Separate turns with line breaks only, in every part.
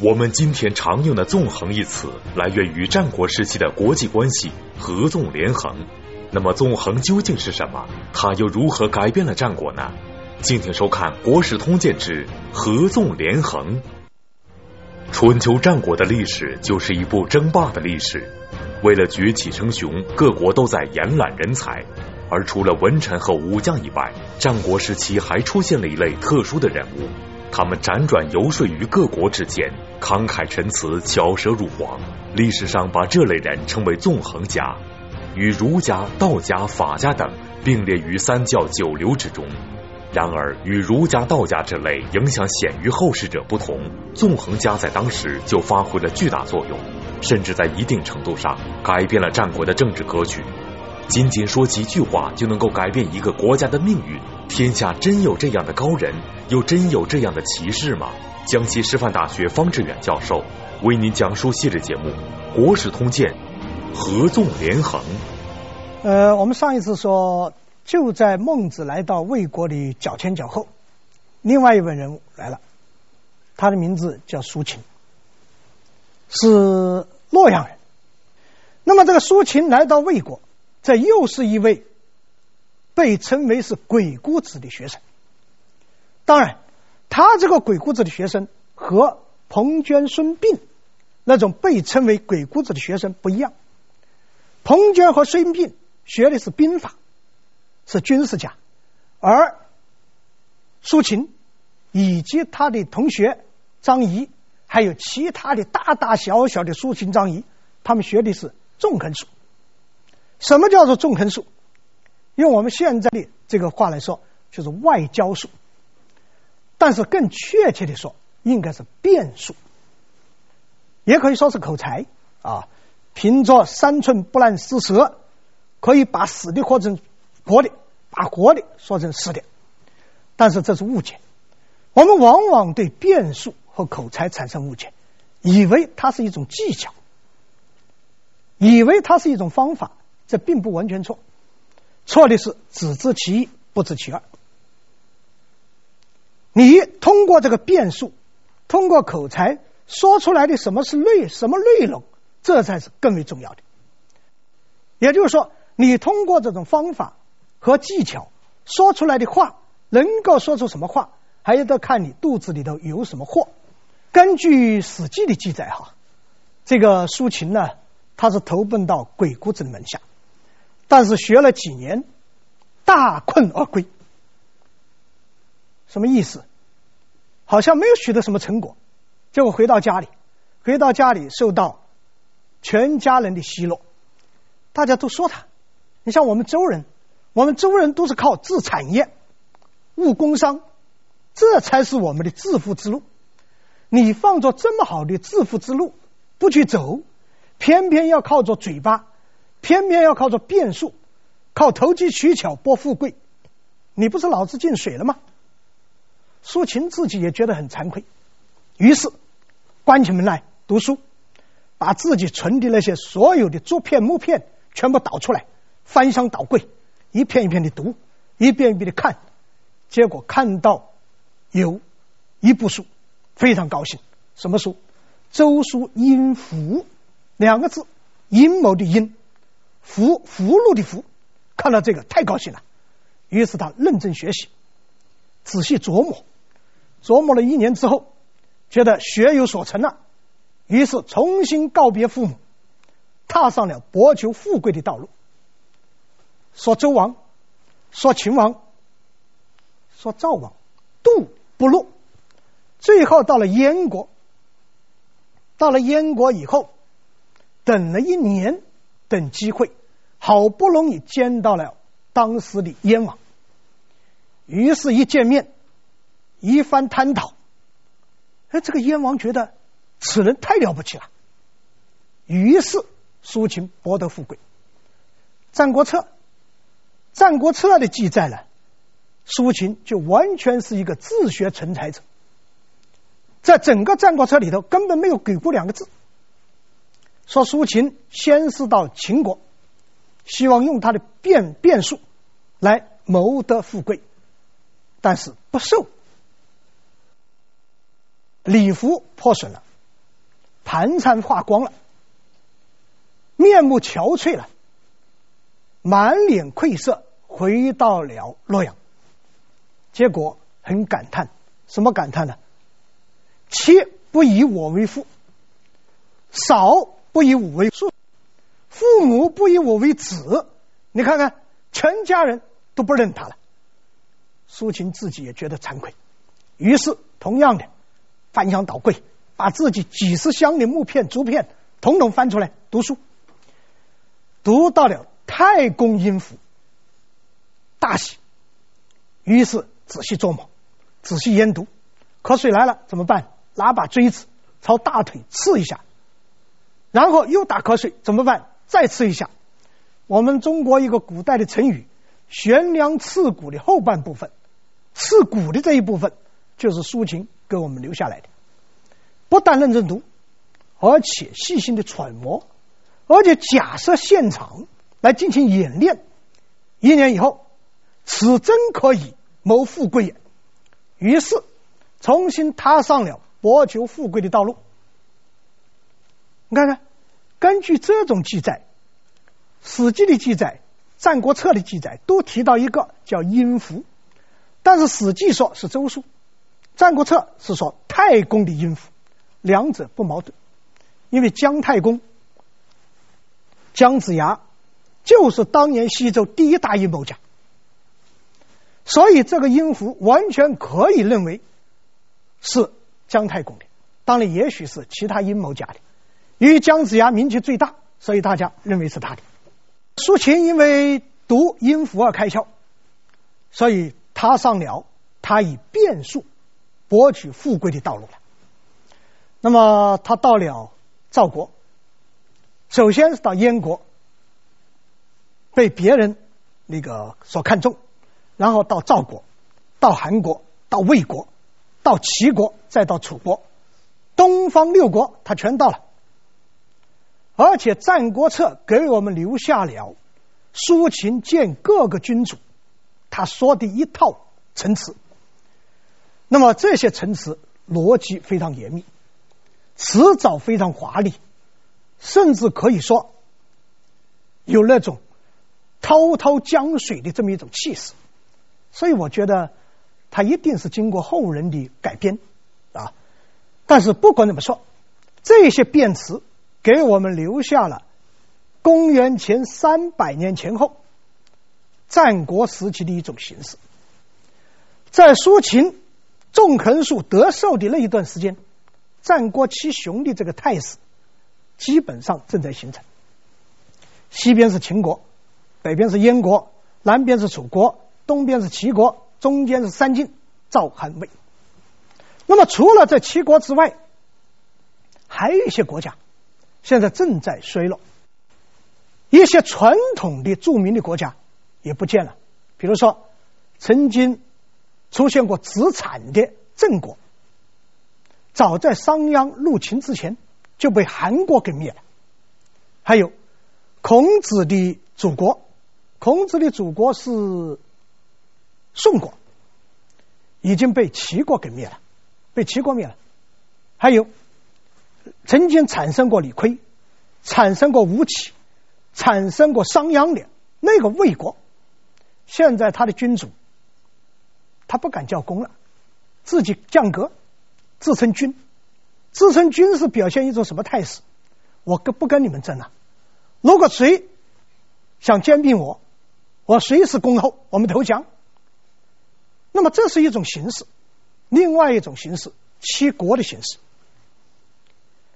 我们今天常用的“纵横”一词，来源于战国时期的国际关系——合纵连横。那么，纵横究竟是什么？它又如何改变了战国呢？敬请收看《国史通鉴之合纵连横》。春秋战国的历史就是一部争霸的历史。为了崛起称雄，各国都在延揽人才。而除了文臣和武将以外，战国时期还出现了一类特殊的人物。他们辗转游说于各国之间，慷慨陈词，巧舌如簧。历史上把这类人称为纵横家，与儒家、道家、法家等并列于三教九流之中。然而，与儒家、道家之类影响显于后世者不同，纵横家在当时就发挥了巨大作用，甚至在一定程度上改变了战国的政治格局。仅仅说几句话就能够改变一个国家的命运，天下真有这样的高人，又真有这样的奇士吗？江西师范大学方志远教授为您讲述系列节目《国史通鉴·合纵连横》。
呃，我们上一次说，就在孟子来到魏国里脚前脚后，另外一位人物来了，他的名字叫苏秦，是洛阳人。那么这个苏秦来到魏国。这又是一位被称为是鬼谷子的学生。当然，他这个鬼谷子的学生和彭涓、孙膑那种被称为鬼谷子的学生不一样。彭涓和孙膑学的是兵法，是军事家，而苏秦以及他的同学张仪，还有其他的大大小小的苏秦、张仪，他们学的是纵横术。什么叫做纵横术？用我们现在的这个话来说，就是外交术。但是更确切的说，应该是变术，也可以说是口才啊。凭着三寸不烂之舌，可以把死的活成活的，把活的说成死的。但是这是误解，我们往往对变术和口才产生误解，以为它是一种技巧，以为它是一种方法。这并不完全错，错的是只知其一，不知其二。你通过这个辩术，通过口才说出来的什么是内什么内容，这才是更为重要的。也就是说，你通过这种方法和技巧说出来的话，能够说出什么话，还要得看你肚子里头有什么货。根据《史记》的记载，哈，这个苏秦呢，他是投奔到鬼谷子的门下。但是学了几年，大困而归。什么意思？好像没有取得什么成果，结果回到家里，回到家里受到全家人的奚落，大家都说他。你像我们周人，我们周人都是靠自产业、务工商，这才是我们的致富之路。你放着这么好的致富之路不去走，偏偏要靠着嘴巴。偏偏要靠着变数，靠投机取巧博富贵，你不是脑子进水了吗？苏秦自己也觉得很惭愧，于是关起门来读书，把自己存的那些所有的竹片木片全部倒出来，翻箱倒柜，一片一片的读，一遍一遍的看，结果看到有一部书，非常高兴，什么书？《周书阴符》两个字，阴谋的阴。福福禄的福，看到这个太高兴了，于是他认真学习，仔细琢磨，琢磨了一年之后，觉得学有所成了，于是重新告别父母，踏上了博求富贵的道路。说周王，说秦王，说赵王，度不落，最后到了燕国，到了燕国以后，等了一年。等机会，好不容易见到了当时的燕王，于是，一见面，一番探讨，哎，这个燕王觉得此人太了不起了，于是苏秦博得富贵。《战国策》《战国策》的记载呢，苏秦就完全是一个自学成才者，在整个《战国策》里头根本没有“给过”两个字。说苏秦先是到秦国，希望用他的辩辩术来谋得富贵，但是不受，礼服破损了，盘缠花光了，面目憔悴了，满脸愧色，回到了洛阳。结果很感叹，什么感叹呢？妻不以我为父，嫂不以我为叔，父母不以我为子。你看看，全家人都不认他了。苏秦自己也觉得惭愧，于是同样的翻箱倒柜，把自己几十箱的木片、竹片统统翻出来读书，读到了太公阴符，大喜，于是仔细琢磨，仔细研读，瞌睡来了怎么办？拿把锥子朝大腿刺一下，然后又打瞌睡怎么办？再刺一下。我们中国一个古代的成语“悬梁刺股”的后半部分。刺股的这一部分，就是苏秦给我们留下来的。不但认真读，而且细心的揣摩，而且假设现场来进行演练。一年以后，此真可以谋富贵也。于是，重新踏上了博求富贵的道路。你看看，根据这种记载，《史记》的记载，《战国策》的记载，都提到一个叫阴符。但是《史记》说是周书，《战国策》是说太公的阴符，两者不矛盾，因为姜太公姜子牙就是当年西周第一大阴谋家，所以这个阴符完全可以认为是姜太公的，当然也许是其他阴谋家的，由于姜子牙名气最大，所以大家认为是他的。苏秦因为读音符而开窍，所以。他上了他以变数博取富贵的道路了。那么他到了赵国，首先是到燕国，被别人那个所看重，然后到赵国，到韩国，到魏国，到齐国，再到楚国，东方六国他全到了。而且《战国策》给我们留下了苏秦见各个君主。他说的一套陈词，那么这些陈词逻辑非常严密，辞藻非常华丽，甚至可以说有那种滔滔江水的这么一种气势，所以我觉得他一定是经过后人的改编啊。但是不管怎么说，这些辩词给我们留下了公元前三百年前后。战国时期的一种形式，在苏秦纵横术得受的那一段时间，战国七雄的这个态势基本上正在形成。西边是秦国，北边是燕国，南边是楚国，东边是齐国，中间是三晋、赵、韩、魏。那么除了这七国之外，还有一些国家现在正在衰落，一些传统的著名的国家。也不见了。比如说，曾经出现过子产的郑国，早在商鞅入秦之前就被韩国给灭了。还有孔子的祖国，孔子的祖国是宋国，已经被齐国给灭了，被齐国灭了。还有曾经产生过李悝，产生过吴起，产生过商鞅的那个魏国。现在他的君主，他不敢叫公了，自己降格，自称君，自称君是表现一种什么态势？我跟不跟你们争了？如果谁想兼并我，我随时恭候，我们投降。那么这是一种形式，另外一种形式，七国的形式，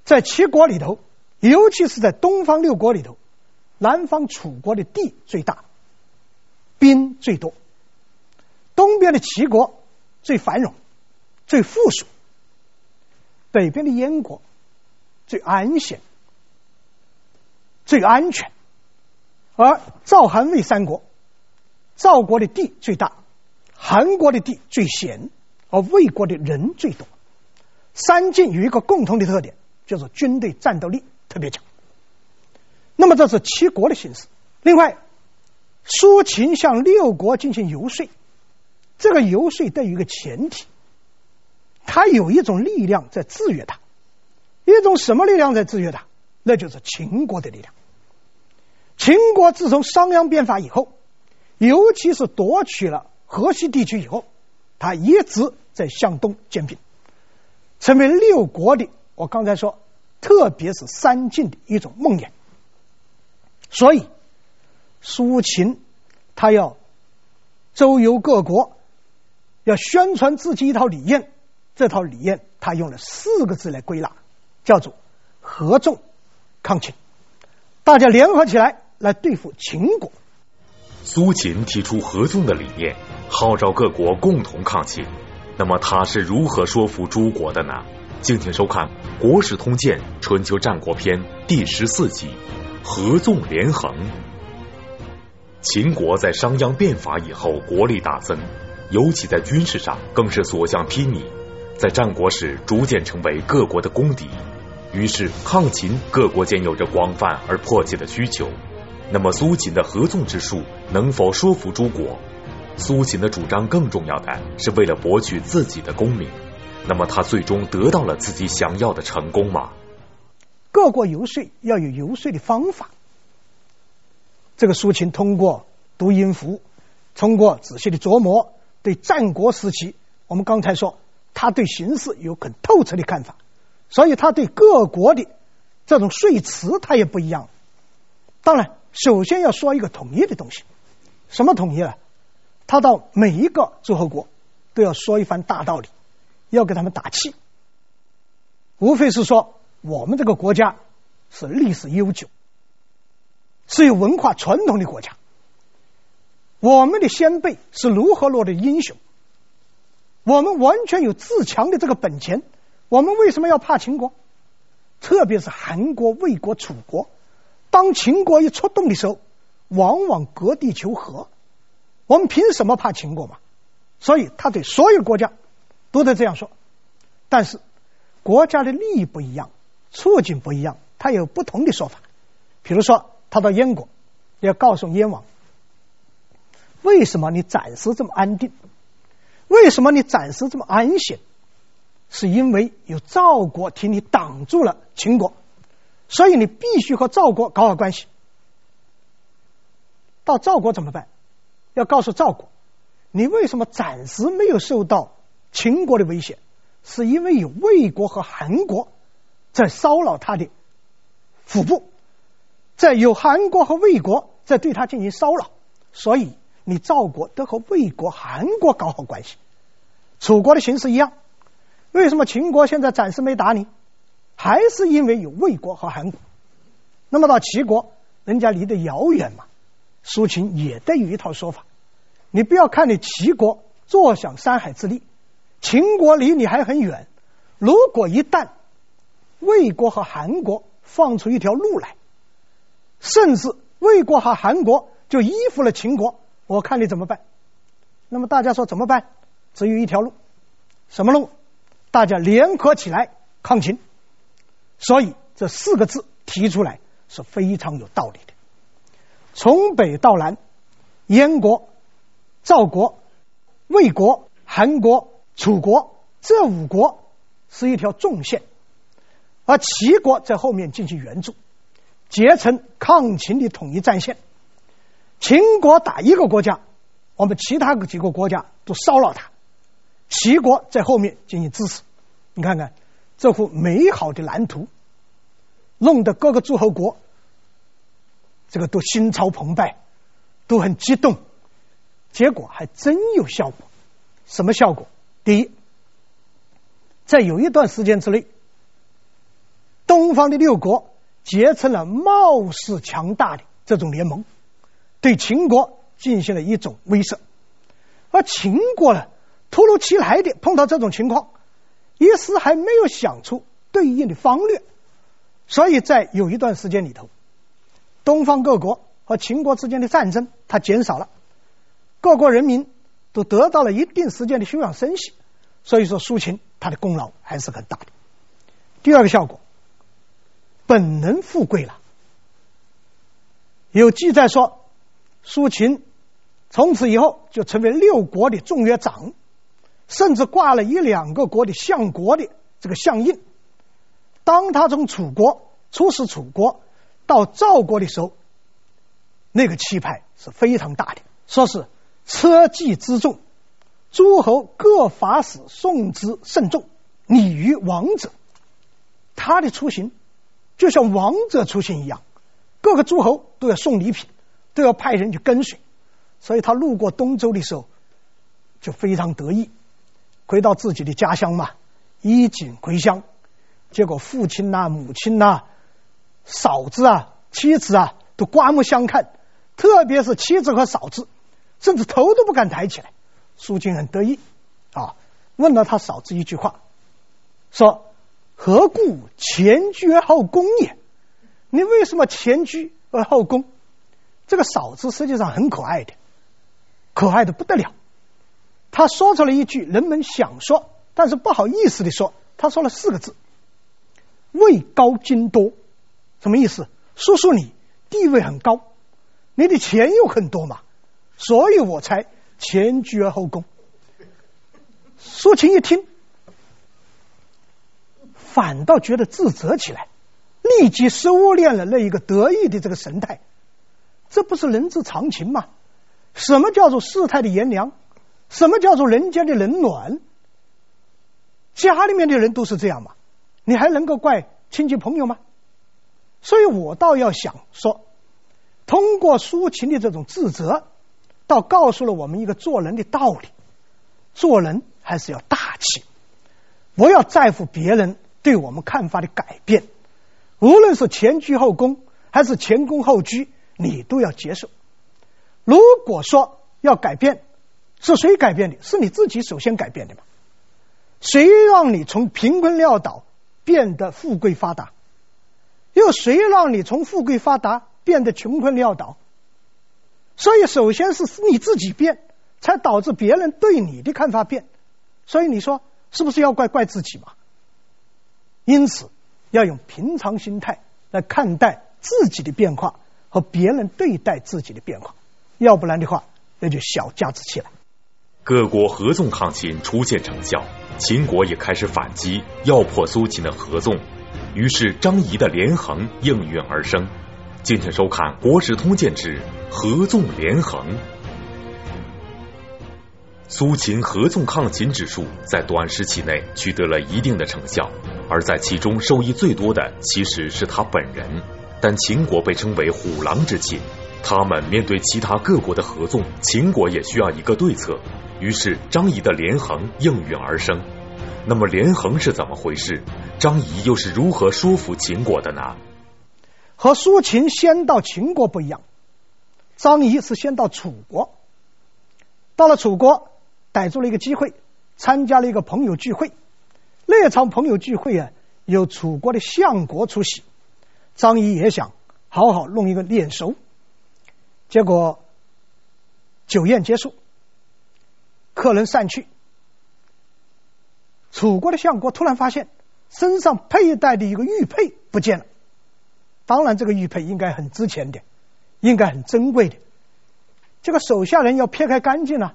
在七国里头，尤其是在东方六国里头，南方楚国的地最大。兵最多，东边的齐国最繁荣、最富庶，北边的燕国最安闲、最安全，而赵、韩、魏三国，赵国的地最大，韩国的地最闲，而魏国的人最多。三晋有一个共同的特点，就是军队战斗力特别强。那么这是七国的形式，另外。苏秦向六国进行游说，这个游说得有一个前提，他有一种力量在制约他，一一种什么力量在制约他？那就是秦国的力量。秦国自从商鞅变法以后，尤其是夺取了河西地区以后，他一直在向东兼并，成为六国的。我刚才说，特别是三晋的一种梦魇。所以，苏秦他要周游各国，要宣传自己一套理念。这套理念，他用了四个字来归纳，叫做“合纵抗秦”。大家联合起来来对付秦国。
苏秦提出合纵的理念，号召各国共同抗秦。那么他是如何说服诸国的呢？敬请收看《国史通鉴·春秋战国篇》第十四集《合纵连横》。秦国在商鞅变法以后，国力大增，尤其在军事上更是所向披靡，在战国时逐渐成为各国的公敌。于是抗秦，各国间有着广泛而迫切的需求。那么苏秦的合纵之术能否说服诸国？苏秦的主张更重要的是为了博取自己的功名。那么他最终得到了自己想要的成功吗？
各国游说要有游说的方法。这个苏秦通过读音符，通过仔细的琢磨，对战国时期，我们刚才说他对形势有很透彻的看法，所以他对各国的这种说辞他也不一样。当然，首先要说一个统一的东西，什么统一啊？他到每一个诸侯国都要说一番大道理。要给他们打气，无非是说我们这个国家是历史悠久，是有文化传统的国家。我们的先辈是如何落的英雄，我们完全有自强的这个本钱。我们为什么要怕秦国？特别是韩国、魏国、楚国，当秦国一出动的时候，往往割地求和。我们凭什么怕秦国嘛？所以他对所有国家。都得这样说，但是国家的利益不一样，处境不一样，他有不同的说法。比如说，他到燕国，要告诉燕王，为什么你暂时这么安定？为什么你暂时这么安闲？是因为有赵国替你挡住了秦国，所以你必须和赵国搞好关系。到赵国怎么办？要告诉赵国，你为什么暂时没有受到？秦国的威胁，是因为有魏国和韩国在骚扰他的腹部，在有韩国和魏国在对他进行骚扰，所以你赵国得和魏国、韩国搞好关系。楚国的形势一样，为什么秦国现在暂时没打你？还是因为有魏国和韩国。那么到齐国，人家离得遥远嘛，苏秦也得有一套说法。你不要看你齐国坐享山海之利。秦国离你还很远，如果一旦魏国和韩国放出一条路来，甚至魏国和韩国就依附了秦国，我看你怎么办？那么大家说怎么办？只有一条路，什么路？大家联合起来抗秦。所以这四个字提出来是非常有道理的。从北到南，燕国、赵国、魏国、韩国。楚国这五国是一条纵线，而齐国在后面进行援助，结成抗秦的统一战线。秦国打一个国家，我们其他几个国家都骚扰他，齐国在后面进行支持。你看看这幅美好的蓝图，弄得各个诸侯国这个都心潮澎湃，都很激动，结果还真有效果。什么效果？第一，在有一段时间之内，东方的六国结成了貌似强大的这种联盟，对秦国进行了一种威慑。而秦国呢，突如其来的碰到这种情况，一时还没有想出对应的方略，所以在有一段时间里头，东方各国和秦国之间的战争它减少了，各国人民。都得到了一定时间的休养生息，所以说苏秦他的功劳还是很大的。第二个效果，本能富贵了。有记载说，苏秦从此以后就成为六国的众约长，甚至挂了一两个国的相国的这个相印。当他从楚国出使楚国到赵国的时候，那个气派是非常大的，说是车骑之众，诸侯各法使送之甚重，礼于王者。他的出行就像王者出行一样，各个诸侯都要送礼品，都要派人去跟随。所以他路过东周的时候，就非常得意，回到自己的家乡嘛，衣锦回乡。结果父亲呐、母亲呐、嫂子啊、妻子啊，都刮目相看，特别是妻子和嫂子，甚至头都不敢抬起来。苏秦很得意啊，问了他嫂子一句话，说：“何故前居而后恭也？你为什么前居而后恭？”这个嫂子实际上很可爱的。可爱的不得了，他说出了一句人们想说但是不好意思的说，他说了四个字：“位高金多”，什么意思？叔叔你地位很高，你的钱又很多嘛，所以我才前居而后恭。苏秦一听，反倒觉得自责起来，立即收敛了那一个得意的这个神态，这不是人之常情吗？什么叫做世态的炎凉？什么叫做人间的冷暖？家里面的人都是这样嘛？你还能够怪亲戚朋友吗？所以我倒要想说，通过苏秦的这种自责，倒告诉了我们一个做人的道理：做人还是要大气，不要在乎别人对我们看法的改变。无论是前居后恭，还是前恭后居，你都要接受。如果说要改变，是谁改变的？是你自己首先改变的嘛？谁让你从贫困潦倒变得富贵发达？又谁让你从富贵发达变得穷困潦倒？所以，首先是你自己变，才导致别人对你的看法变。所以，你说是不是要怪怪自己嘛？因此，要用平常心态来看待自己的变化和别人对待自己的变化。要不然的话，那就小家子气了。
各国合纵抗秦初见成效，秦国也开始反击，要破苏秦的合纵。于是张仪的连横应运而生。今天收看《国史通鉴之合纵连横》。苏秦合纵抗秦之术在短时期内取得了一定的成效，而在其中受益最多的其实是他本人。但秦国被称为虎狼之秦。他们面对其他各国的合纵，秦国也需要一个对策。于是张仪的连横应运而生。那么连横是怎么回事？张仪又是如何说服秦国的呢？
和苏秦先到秦国不一样，张仪是先到楚国。到了楚国，逮住了一个机会，参加了一个朋友聚会。那场朋友聚会啊，有楚国的相国出席。张仪也想好好弄一个脸熟。结果酒宴结束，客人散去，楚国的相国突然发现身上佩戴的一个玉佩不见了。当然，这个玉佩应该很值钱的，应该很珍贵的。这个手下人要撇开干净了，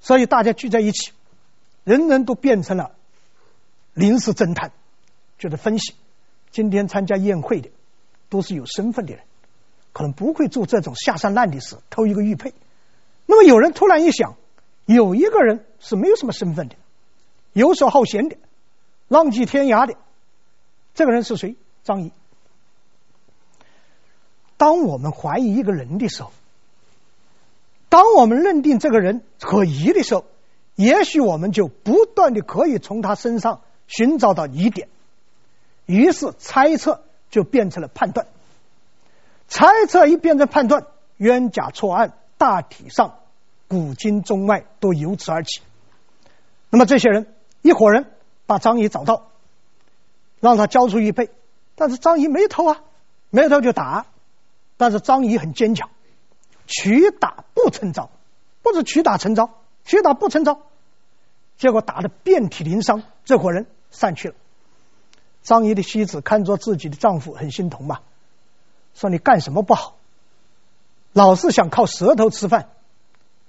所以大家聚在一起，人人都变成了临时侦探，就是分析今天参加宴会的都是有身份的人。可能不会做这种下三滥的事，偷一个玉佩。那么有人突然一想，有一个人是没有什么身份的，游手好闲的，浪迹天涯的，这个人是谁？张仪。当我们怀疑一个人的时候，当我们认定这个人可疑的时候，也许我们就不断的可以从他身上寻找到疑点，于是猜测就变成了判断。猜测一变成判断，冤假错案，大体上古今中外都由此而起。那么这些人一伙人把张仪找到，让他交出玉佩，但是张仪没偷啊，没偷就打。但是张仪很坚强，屈打不成招，不是屈打成招，屈打不成招，结果打得遍体鳞伤。这伙人散去了。张仪的妻子看着自己的丈夫，很心疼嘛。说你干什么不好，老是想靠舌头吃饭。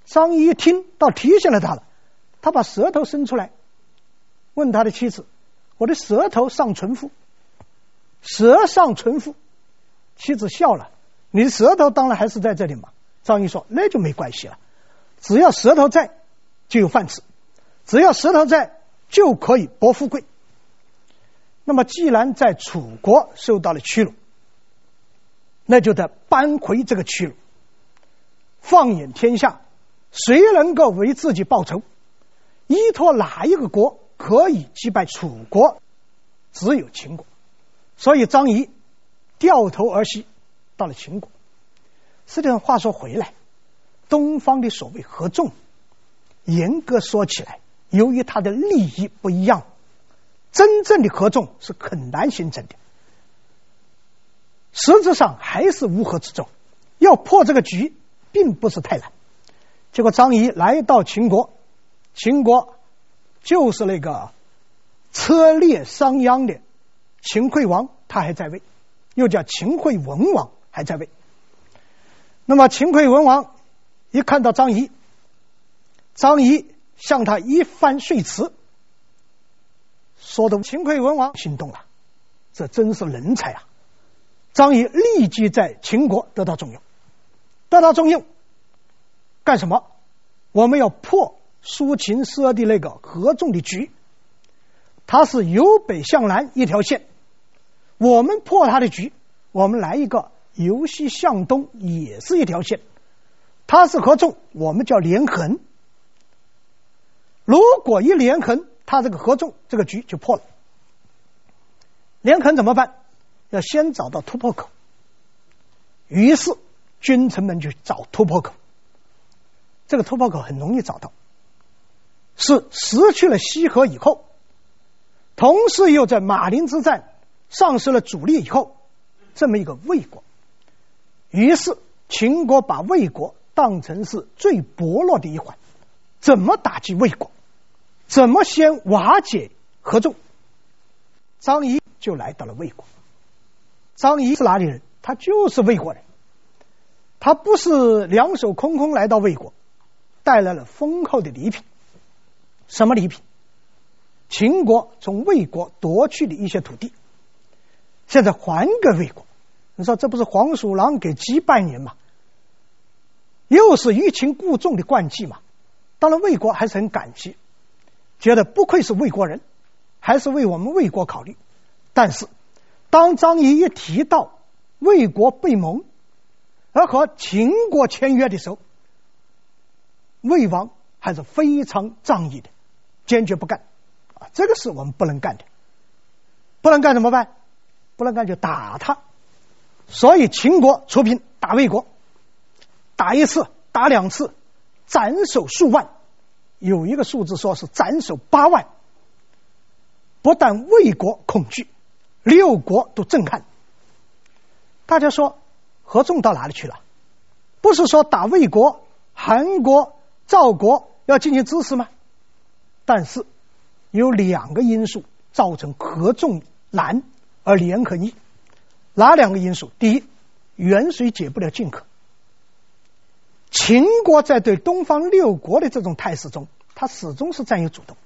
张仪一听，倒提醒了他了。他把舌头伸出来，问他的妻子：“我的舌头尚存乎？舌上存乎。妻子笑了，你舌头当然还是在这里嘛。张仪说：“那就没关系了，只要舌头在，就有饭吃；只要舌头在，就可以博富贵。”那么，既然在楚国受到了屈辱，那就得扳回这个屈辱。放眼天下，谁能够为自己报仇？依托哪一个国可以击败楚国？只有秦国。所以张仪掉头而西，到了秦国。实际上，话说回来，东方的所谓合纵，严格说起来，由于他的利益不一样。真正的合纵是很难形成的，实质上还是乌合之众。要破这个局，并不是太难。结果张仪来到秦国，秦国就是那个车裂商鞅的秦惠王，他还在位，又叫秦惠文王，还在位。那么秦惠文王一看到张仪，张仪向他一番说辞。说的秦惠文王心动了，这真是人才啊！张仪立即在秦国得到重用，得到重用干什么？我们要破苏秦设的那个合纵的局，它是由北向南一条线，我们破他的局，我们来一个由西向东也是一条线，它是合纵，我们叫连横。如果一连横。他这个合纵，这个局就破了。连横怎么办？要先找到突破口。于是君臣们就找突破口。这个突破口很容易找到，是失去了西河以后，同时又在马陵之战丧失了主力以后，这么一个魏国。于是秦国把魏国当成是最薄弱的一环，怎么打击魏国？怎么先瓦解合纵？张仪就来到了魏国。张仪是哪里人？他就是魏国人。他不是两手空空来到魏国，带来了丰厚的礼品。什么礼品？秦国从魏国夺去的一些土地，现在还给魏国。你说这不是黄鼠狼给鸡拜年吗？又是欲擒故纵的惯技嘛？当然，魏国还是很感激。觉得不愧是魏国人，还是为我们魏国考虑。但是，当张仪一提到魏国被盟而和秦国签约的时候，魏王还是非常仗义的，坚决不干。啊，这个是我们不能干的，不能干怎么办？不能干就打他。所以秦国出兵打魏国，打一次，打两次，斩首数万。有一个数字说是斩首八万，不但魏国恐惧，六国都震撼。大家说合纵到哪里去了？不是说打魏国、韩国、赵国要进行支持吗？但是有两个因素造成合纵难而连横易。哪两个因素？第一，远水解不了近渴。秦国在对东方六国的这种态势中，他始终是占有主动，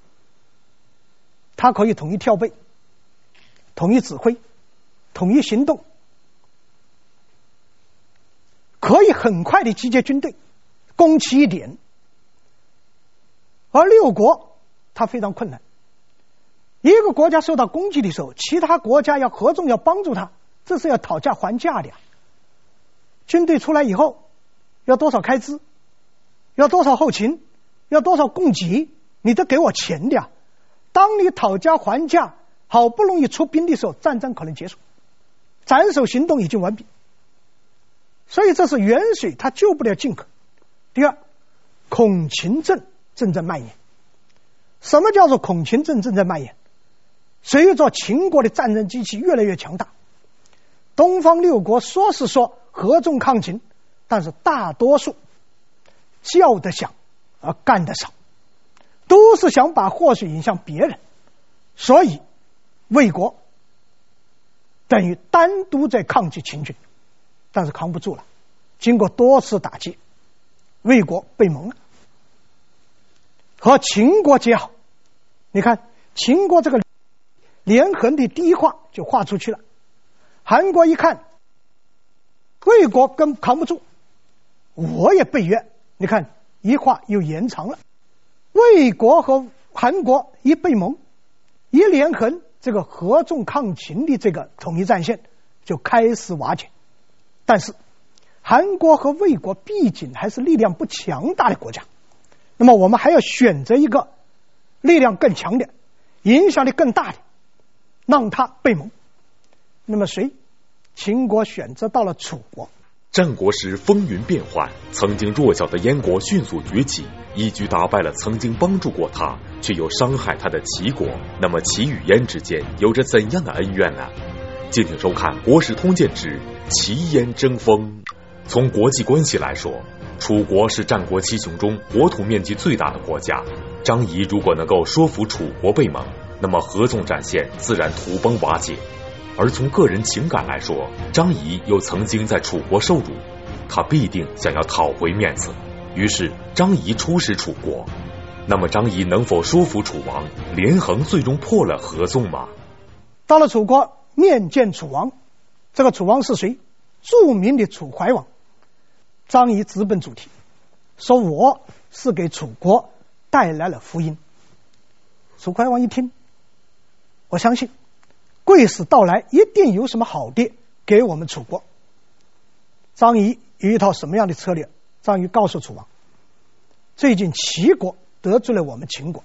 他可以统一调配、统一指挥、统一行动，可以很快的集结军队，攻其一点。而六国他非常困难，一个国家受到攻击的时候，其他国家要合纵要帮助他，这是要讨价还价的呀。军队出来以后。要多少开支？要多少后勤？要多少供给？你都给我钱的呀！当你讨价还价，好不容易出兵的时候，战争可能结束，斩首行动已经完毕。所以这是远水它救不了近渴。第二，恐秦症正在蔓延。什么叫做恐秦症正在蔓延？随着秦国的战争机器越来越强大，东方六国说是说合纵抗秦。但是大多数叫得响而干得少，都是想把祸水引向别人，所以魏国等于单独在抗击秦军，但是扛不住了。经过多次打击，魏国被蒙了，和秦国结好。你看秦国这个连横的第一画就画出去了，韩国一看，魏国跟扛不住，我也被约。你看，一画又延长了。魏国和韩国一被盟，一连横，这个合纵抗秦的这个统一战线就开始瓦解。但是，韩国和魏国毕竟还是力量不强大的国家，那么我们还要选择一个力量更强的、影响力更大的，让他被盟。那么谁？秦国选择到了楚国。
战国时风云变幻，曾经弱小的燕国迅速崛起，一举打败了曾经帮助过他却又伤害他的齐国。那么齐与燕之间有着怎样的恩怨呢？敬请收看《国史通鉴之齐燕争锋》。从国际关系来说，楚国是战国七雄中国土面积最大的国家。张仪如果能够说服楚国被盟，那么合纵战线自然土崩瓦解。而从个人情感来说，张仪又曾经在楚国受辱，他必定想要讨回面子。于是张仪出使楚国。那么张仪能否说服楚王，连横最终破了合纵吗？
到了楚国面见楚王，这个楚王是谁？著名的楚怀王。张仪直奔主题，说我是给楚国带来了福音。楚怀王一听，我相信。贵使到来，一定有什么好的给我们楚国。张仪有一套什么样的策略？张仪告诉楚王：最近齐国得罪了我们秦国，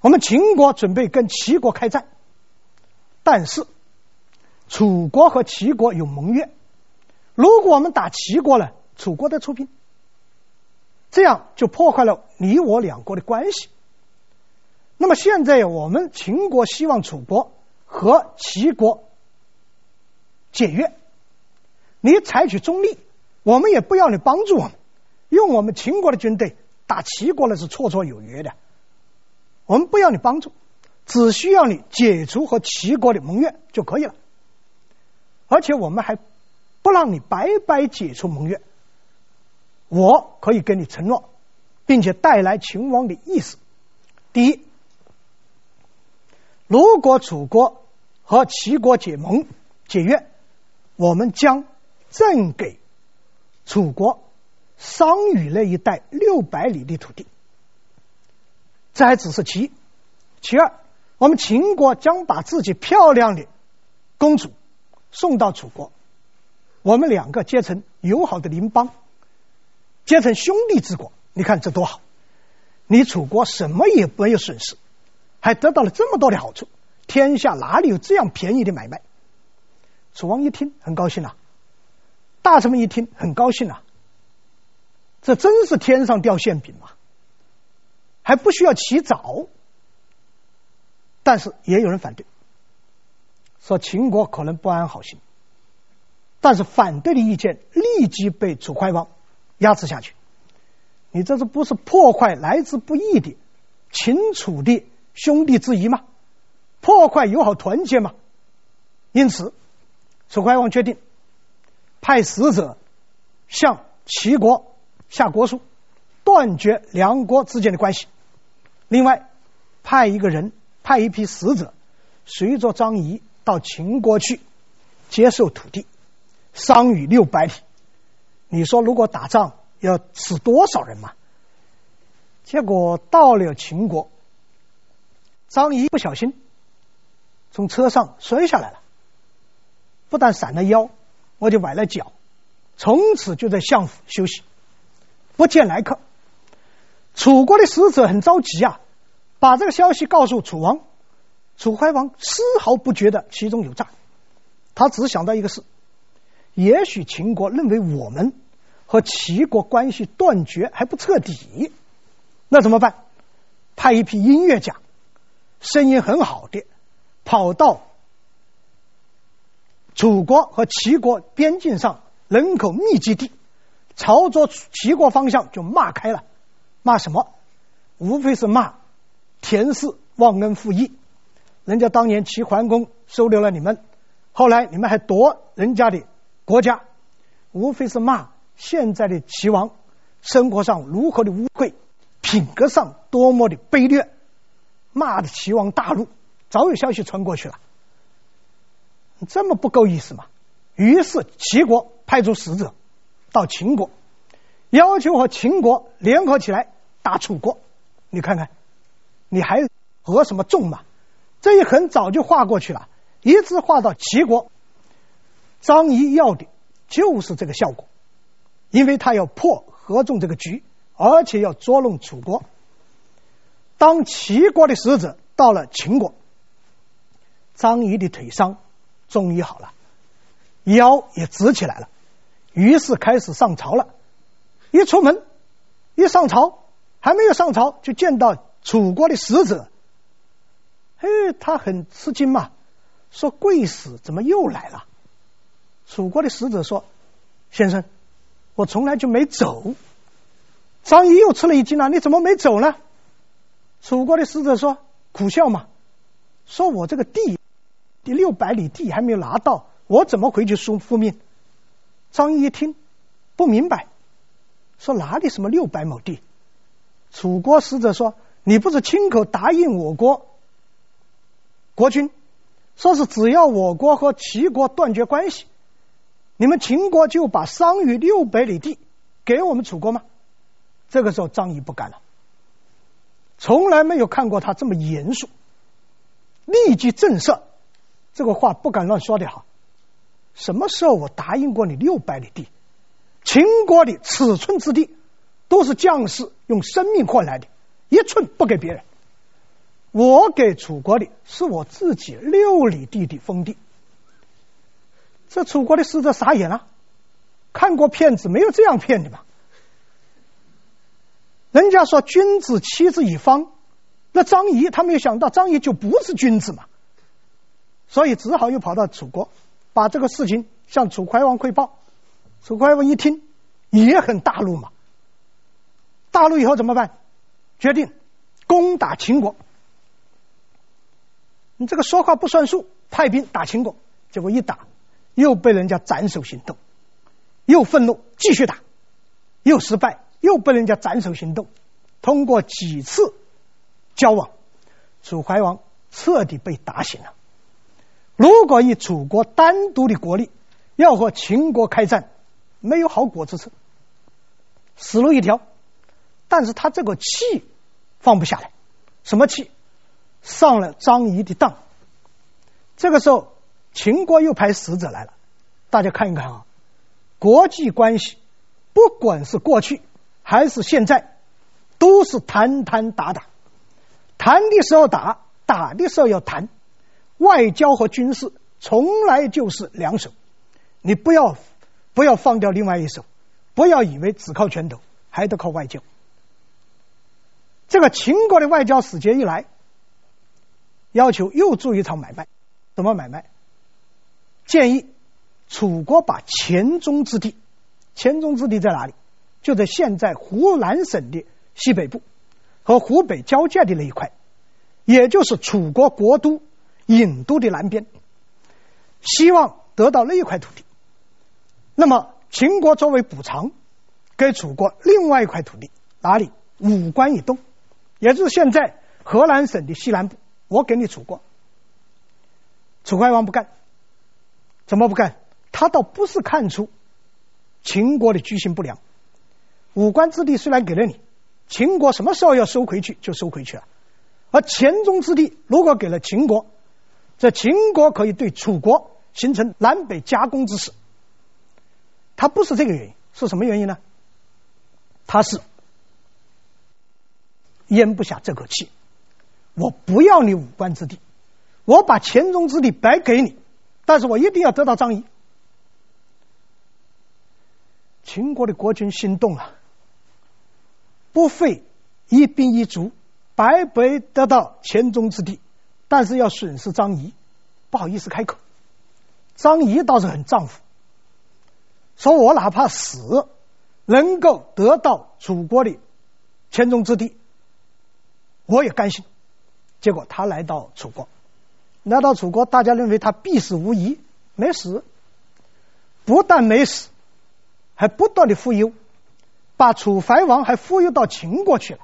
我们秦国准备跟齐国开战，但是楚国和齐国有盟约，如果我们打齐国了，楚国得出兵，这样就破坏了你我两国的关系。那么现在我们秦国希望楚国。和齐国解约，你采取中立，我们也不要你帮助我们，用我们秦国的军队打齐国那是绰绰有余的，我们不要你帮助，只需要你解除和齐国的盟约就可以了，而且我们还不让你白白解除盟约，我可以跟你承诺，并且带来秦王的意思。第一，如果楚国。和齐国结盟解约，我们将赠给楚国商于那一带六百里的土地。这还只是其一。其二，我们秦国将把自己漂亮的公主送到楚国，我们两个结成友好的邻邦，结成兄弟之国。你看这多好！你楚国什么也没有损失，还得到了这么多的好处。天下哪里有这样便宜的买卖？楚王一听很高兴啊，大臣们一听很高兴啊，这真是天上掉馅饼嘛，还不需要起早。但是也有人反对，说秦国可能不安好心。但是反对的意见立即被楚怀王压制下去。你这是不是破坏来之不易的秦楚的兄弟之谊吗？破坏友好团结嘛，因此，楚怀王决定派使者向齐国下国书，断绝两国之间的关系。另外，派一个人，派一批使者，随着张仪到秦国去接受土地，商于六百里。你说，如果打仗要死多少人嘛？结果到了秦国，张仪不小心。从车上摔下来了，不但闪了腰，我就崴了脚，从此就在相府休息，不见来客。楚国的使者很着急啊，把这个消息告诉楚王。楚怀王丝毫不觉得其中有诈，他只想到一个事：也许秦国认为我们和齐国关系断绝还不彻底，那怎么办？派一批音乐家，声音很好的。跑到楚国和齐国边境上人口密集地，朝着齐国方向就骂开了。骂什么？无非是骂田氏忘恩负义。人家当年齐桓公收留了你们，后来你们还夺人家的国家，无非是骂现在的齐王生活上如何的污秽，品格上多么的卑劣，骂的齐王大怒。早有消息传过去了，这么不够意思吗？于是齐国派出使者到秦国，要求和秦国联合起来打楚国。你看看，你还合什么纵嘛？这一横早就画过去了，一直画到齐国。张仪要的就是这个效果，因为他要破合纵这个局，而且要捉弄楚国。当齐国的使者到了秦国，张仪的腿伤终于好了，腰也直起来了，于是开始上朝了。一出门，一上朝，还没有上朝，就见到楚国的使者。嘿，他很吃惊嘛，说：“贵使怎么又来了？”楚国的使者说：“先生，我从来就没走。”张仪又吃了一惊啊，你怎么没走呢？楚国的使者说：“苦笑嘛，说我这个地，第六百里地还没有拿到，我怎么回去书复命？”张仪一听，不明白，说哪里什么六百亩地？楚国使者说：“你不是亲口答应我国国君，说是只要我国和齐国断绝关系，你们秦国就把商于六百里地给我们楚国吗？”这个时候，张仪不干了。从来没有看过他这么严肃，立即正色，这个话不敢乱说的哈。什么时候我答应过你六百里地？秦国的尺寸之地，都是将士用生命换来的，一寸不给别人。我给楚国的是我自己六里地的封地。这楚国的使者傻眼了，看过骗子没有这样骗的吧？人家说君子欺之以方，那张仪他没有想到张仪就不是君子嘛，所以只好又跑到楚国，把这个事情向楚怀王汇报。楚怀王一听也很大怒嘛，大怒以后怎么办？决定攻打秦国。你这个说话不算数，派兵打秦国，结果一打又被人家斩首行动，又愤怒继续打，又失败。又被人家斩首行动，通过几次交往，楚怀王彻底被打醒了。如果以楚国单独的国力要和秦国开战，没有好果子吃，死路一条。但是他这个气放不下来，什么气？上了张仪的当。这个时候，秦国又派使者来了，大家看一看啊，国际关系，不管是过去。还是现在，都是谈谈打打，谈的时候打，打的时候要谈。外交和军事从来就是两手，你不要不要放掉另外一手，不要以为只靠拳头，还得靠外交。这个秦国的外交使节一来，要求又做一场买卖，什么买卖？建议楚国把黔中之地，黔中之地在哪里？就在现在湖南省的西北部和湖北交界的那一块，也就是楚国国都郢都的南边，希望得到那一块土地。那么秦国作为补偿，给楚国另外一块土地，哪里？武关以东，也就是现在河南省的西南部，我给你楚国。楚怀王不干，怎么不干？他倒不是看出秦国的居心不良。武关之地虽然给了你，秦国什么时候要收回去就收回去了。而黔中之地如果给了秦国，这秦国可以对楚国形成南北夹攻之势。他不是这个原因，是什么原因呢？他是咽不下这口气。我不要你五关之地，我把黔中之地白给你，但是我一定要得到张仪。秦国的国君心动了。不费一兵一卒，白白得到黔中之地，但是要损失张仪，不好意思开口。张仪倒是很丈夫，说我哪怕死，能够得到楚国的黔中之地，我也甘心。结果他来到楚国，来到楚国，大家认为他必死无疑，没死，不但没死，还不断的忽悠。把楚怀王还忽悠到秦国去了，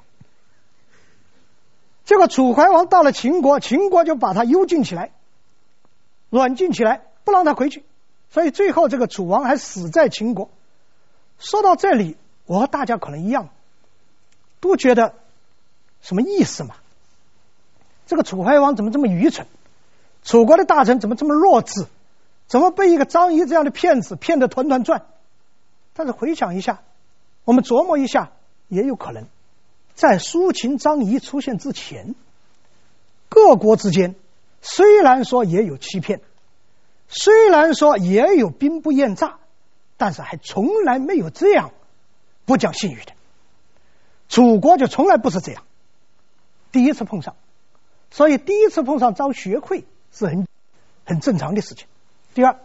结果楚怀王到了秦国，秦国就把他幽禁起来，软禁起来，不让他回去，所以最后这个楚王还死在秦国。说到这里，我和大家可能一样，都觉得什么意思嘛？这个楚怀王怎么这么愚蠢？楚国的大臣怎么这么弱智？怎么被一个张仪这样的骗子骗得团团转？但是回想一下，我们琢磨一下，也有可能，在苏秦、张仪出现之前，各国之间虽然说也有欺骗，虽然说也有兵不厌诈，但是还从来没有这样不讲信誉的。楚国就从来不是这样，第一次碰上，所以第一次碰上遭学会是很很正常的事情。第二，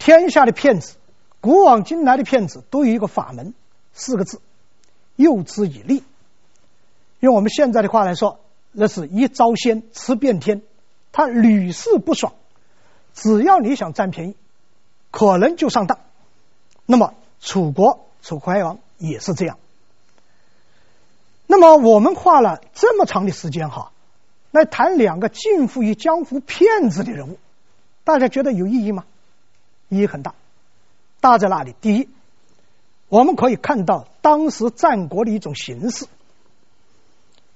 天下的骗子，古往今来的骗子都有一个法门，四个字：诱之以利。用我们现在的话来说，那是一招鲜吃遍天，他屡试不爽，只要你想占便宜，可能就上当。那么楚国楚怀王也是这样。那么我们花了这么长的时间哈，来谈两个近乎于江湖骗子的人物。大家觉得有意义吗？意义很大，大在哪里？第一，我们可以看到当时战国的一种形势，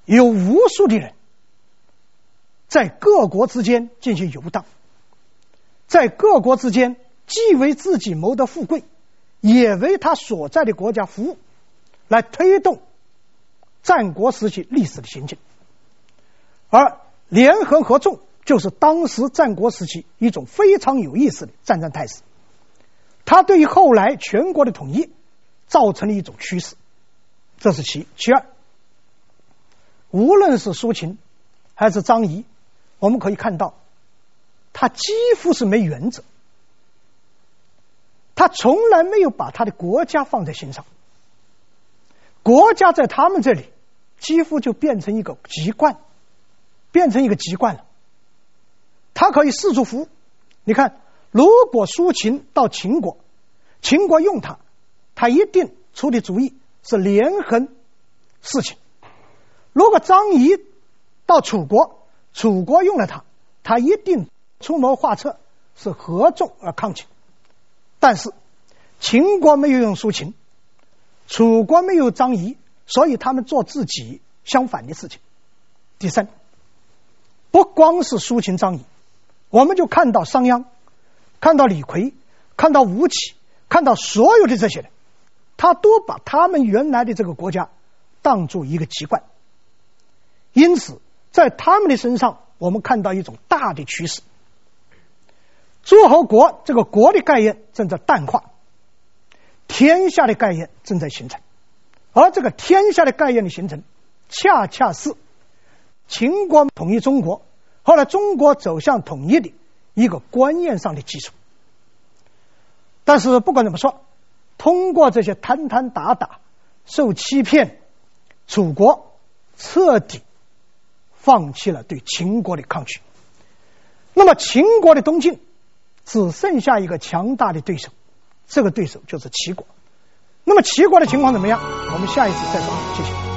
有无数的人在各国之间进行游荡，在各国之间既为自己谋得富贵，也为他所在的国家服务，来推动战国时期历史的行进，而联合合纵。就是当时战国时期一种非常有意思的战争态势，它对于后来全国的统一造成了一种趋势，这是其。其二，无论是苏秦还是张仪，我们可以看到，他几乎是没原则，他从来没有把他的国家放在心上，国家在他们这里几乎就变成一个籍贯，变成一个籍贯了。他可以四处服务。你看，如果苏秦到秦国，秦国用他，他一定出的主意是连横事情；如果张仪到楚国，楚国用了他，他一定出谋划策是合纵而抗秦。但是秦国没有用苏秦，楚国没有张仪，所以他们做自己相反的事情。第三，不光是苏秦、张仪。我们就看到商鞅，看到李逵，看到吴起，看到所有的这些人，他都把他们原来的这个国家当作一个籍贯。因此，在他们的身上，我们看到一种大的趋势：诸侯国这个国的概念正在淡化，天下的概念正在形成。而这个天下的概念的形成，恰恰是秦国统一中国。后来，中国走向统一的一个观念上的基础。但是，不管怎么说，通过这些摊摊打打、受欺骗，楚国彻底放弃了对秦国的抗拒。那么，秦国的东晋只剩下一个强大的对手，这个对手就是齐国。那么，齐国的情况怎么样？我们下一次再说。谢谢。